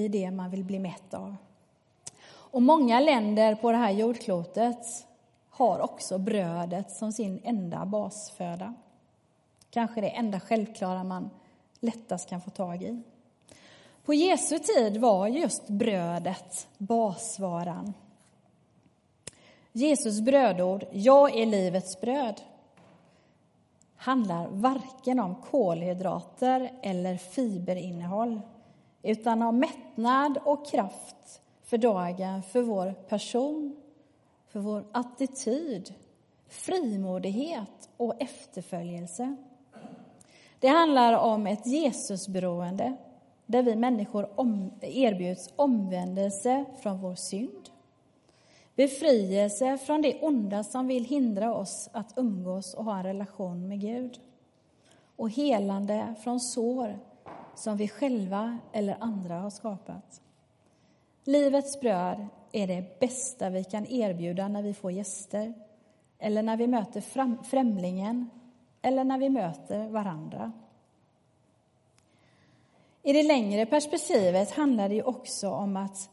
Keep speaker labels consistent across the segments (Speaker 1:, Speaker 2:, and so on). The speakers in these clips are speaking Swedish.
Speaker 1: bli det man vill bli mätt av. Och många länder på det här jordklotet har också brödet som sin enda basföda. Kanske det enda självklara man lättast kan få tag i. På Jesu tid var just brödet basvaran. Jesus brödord, jag är livets bröd, handlar varken om kolhydrater eller fiberinnehåll utan av mättnad och kraft för dagen, för vår person, för vår attityd, frimodighet och efterföljelse. Det handlar om ett Jesusberoende där vi människor erbjuds omvändelse från vår synd befrielse från det onda som vill hindra oss att umgås och ha en relation med Gud och helande från sår som vi själva eller andra har skapat. Livets bröd är det bästa vi kan erbjuda när vi får gäster eller när vi möter främlingen eller när vi möter varandra. I det längre perspektivet handlar det också om att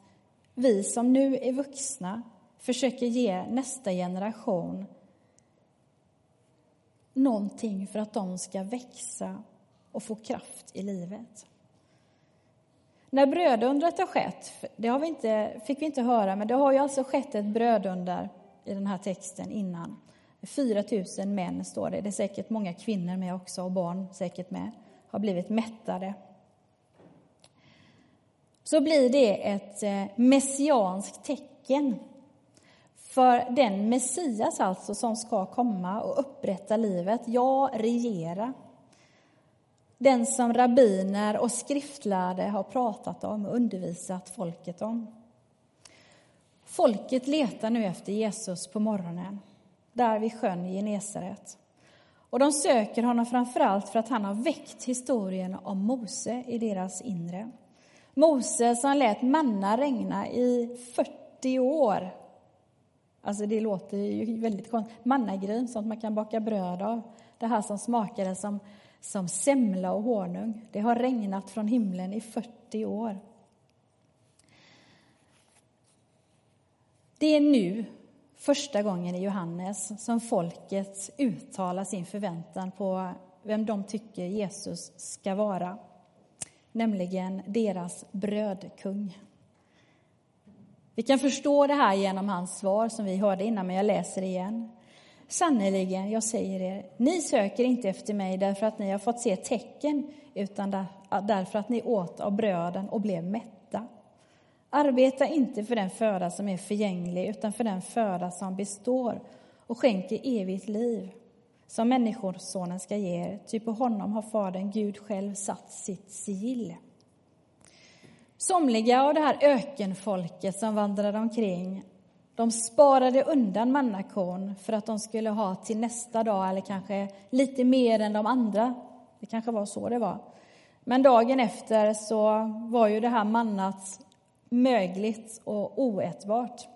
Speaker 1: vi som nu är vuxna försöker ge nästa generation någonting för att de ska växa och få kraft i livet. När brödundret har skett, det har vi inte, fick vi inte höra, men det har ju alltså skett ett brödunder i den här texten innan. 4 000 män står det, det är säkert många kvinnor med också och barn säkert med, har blivit mättade. Så blir det ett eh, messianskt tecken för den Messias alltså som ska komma och upprätta livet, ja, regera. Den som rabbiner och skriftlärde har pratat om och undervisat folket om. Folket letar nu efter Jesus på morgonen, där vid sjön Genesaret. Och de söker honom framför allt för att han har väckt historien om Mose i deras inre. Mose som lät manna regna i 40 år Alltså det låter ju väldigt konstigt. Mannagryn, sånt man kan baka bröd av. Det här som smakade som, som semla och honung. Det har regnat från himlen i 40 år. Det är nu, första gången i Johannes, som folket uttalar sin förväntan på vem de tycker Jesus ska vara, nämligen deras brödkung. Vi kan förstå det här genom hans svar som vi hörde innan, men jag läser igen. Sannerligen, jag säger er, ni söker inte efter mig därför att ni har fått se tecken, utan därför att ni åt av bröden och blev mätta. Arbeta inte för den föda som är förgänglig, utan för den föda som består och skänker evigt liv, som Människosonen ska ge er, ty på honom har Fadern, Gud själv, satt sitt sigill. Somliga av det här ökenfolket som vandrade omkring de sparade undan mannakorn för att de skulle ha till nästa dag, eller kanske lite mer än de andra. Det kanske var så det var. Men dagen efter så var ju det här mannat mögligt och oätbart.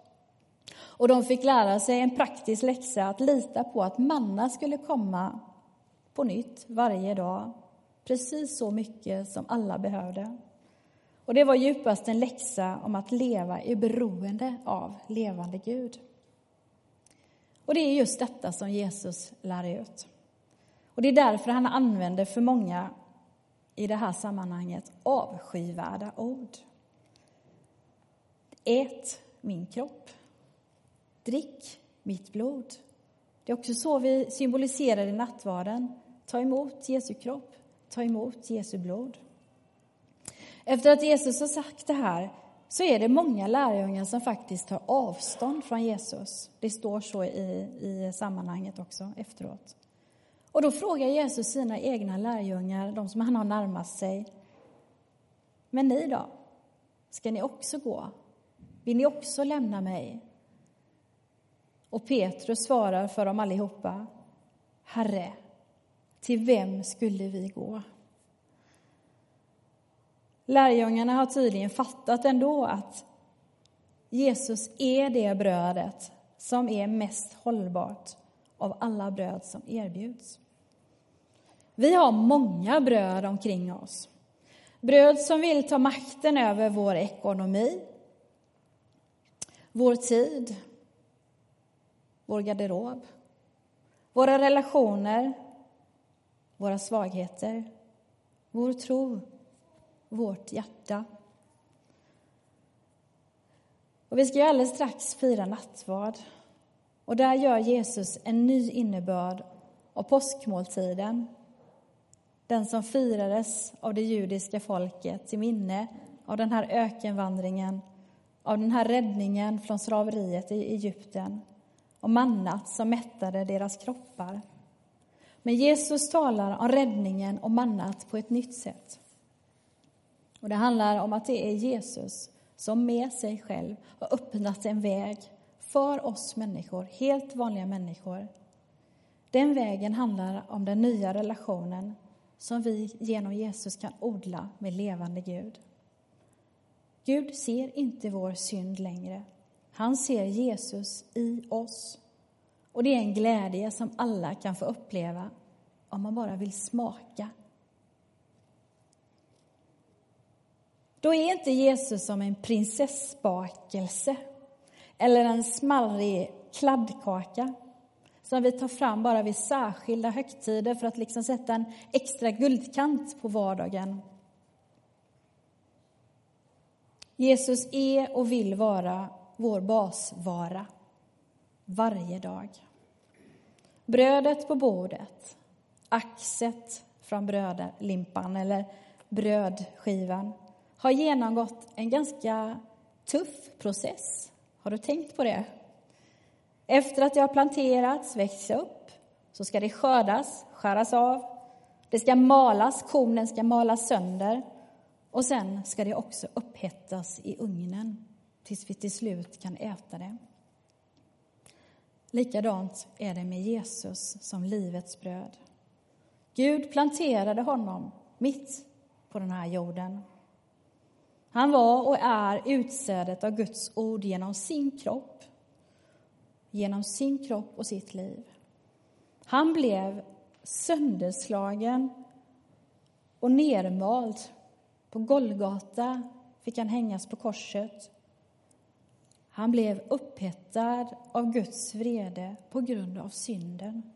Speaker 1: Och de fick lära sig en praktisk läxa, att lita på att manna skulle komma på nytt varje dag. Precis så mycket som alla behövde. Och det var djupast en läxa om att leva i beroende av levande Gud. Och det är just detta som Jesus lär ut. Och det är därför han använder för många i det här sammanhanget avskyvärda ord. Ät min kropp. Drick mitt blod. Det är också så vi symboliserar i nattvarden. Ta emot Jesu kropp, ta emot Jesu blod. Efter att Jesus har sagt det här så är det många lärjungar som faktiskt tar avstånd från Jesus. Det står så i, i sammanhanget också efteråt. Och då frågar Jesus sina egna lärjungar, de som han har närmast sig. Men ni då? Ska ni också gå? Vill ni också lämna mig? Och Petrus svarar för dem allihopa. Herre, till vem skulle vi gå? Lärjungarna har tydligen fattat ändå att Jesus är det brödet som är mest hållbart av alla bröd som erbjuds. Vi har många bröd omkring oss. Bröd som vill ta makten över vår ekonomi, vår tid, vår garderob, våra relationer, våra svagheter, vår tro, vårt hjärta. Och vi ska ju alldeles strax fira nattvard. Och där gör Jesus en ny innebörd av påskmåltiden. Den som firades av det judiska folket till minne av den här ökenvandringen, av den här räddningen från slaveriet i Egypten och mannat som mättade deras kroppar. Men Jesus talar om räddningen och mannat på ett nytt sätt. Och Det handlar om att det är Jesus som med sig själv har öppnat en väg för oss människor, helt vanliga människor. Den vägen handlar om den nya relationen som vi genom Jesus kan odla med levande Gud. Gud ser inte vår synd längre. Han ser Jesus i oss. Och det är en glädje som alla kan få uppleva om man bara vill smaka. Då är inte Jesus som en prinsessbakelse eller en smalrig kladdkaka som vi tar fram bara vid särskilda högtider för att liksom sätta en extra guldkant på vardagen. Jesus är och vill vara vår basvara varje dag. Brödet på bordet, axet från brödlimpan eller brödskivan har genomgått en ganska tuff process. Har du tänkt på det? Efter att det har planterats, växts upp, så ska det skördas, skäras av. Det ska malas, kornen ska malas sönder. Och sen ska det också upphettas i ugnen tills vi till slut kan äta det. Likadant är det med Jesus som livets bröd. Gud planterade honom mitt på den här jorden. Han var och är utsädet av Guds ord genom sin kropp, genom sin kropp och sitt liv. Han blev sönderslagen och nermald. På Golgata fick han hängas på korset. Han blev upphettad av Guds vrede på grund av synden.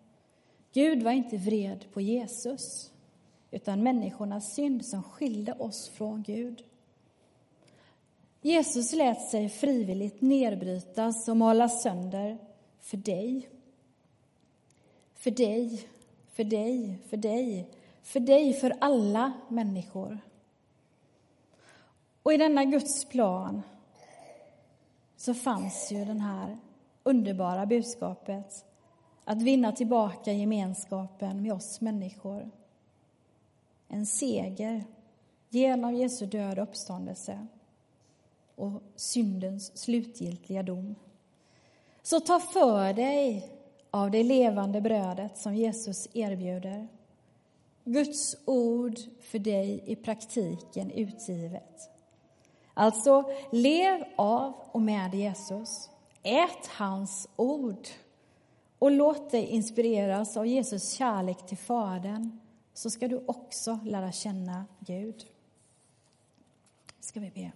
Speaker 1: Gud var inte vred på Jesus, utan människornas synd som skilde oss från Gud. Jesus lät sig frivilligt nedbrytas och malas sönder för dig. För dig, för dig, för dig, för dig, för alla människor. Och i denna Guds plan så fanns ju den här underbara budskapet att vinna tillbaka gemenskapen med oss människor. En seger genom Jesu död och uppståndelse och syndens slutgiltiga dom. Så ta för dig av det levande brödet som Jesus erbjuder. Guds ord för dig i praktiken utgivet. Alltså, lev av och med Jesus. Ät hans ord och låt dig inspireras av Jesus kärlek till Fadern så ska du också lära känna Gud. Ska vi be.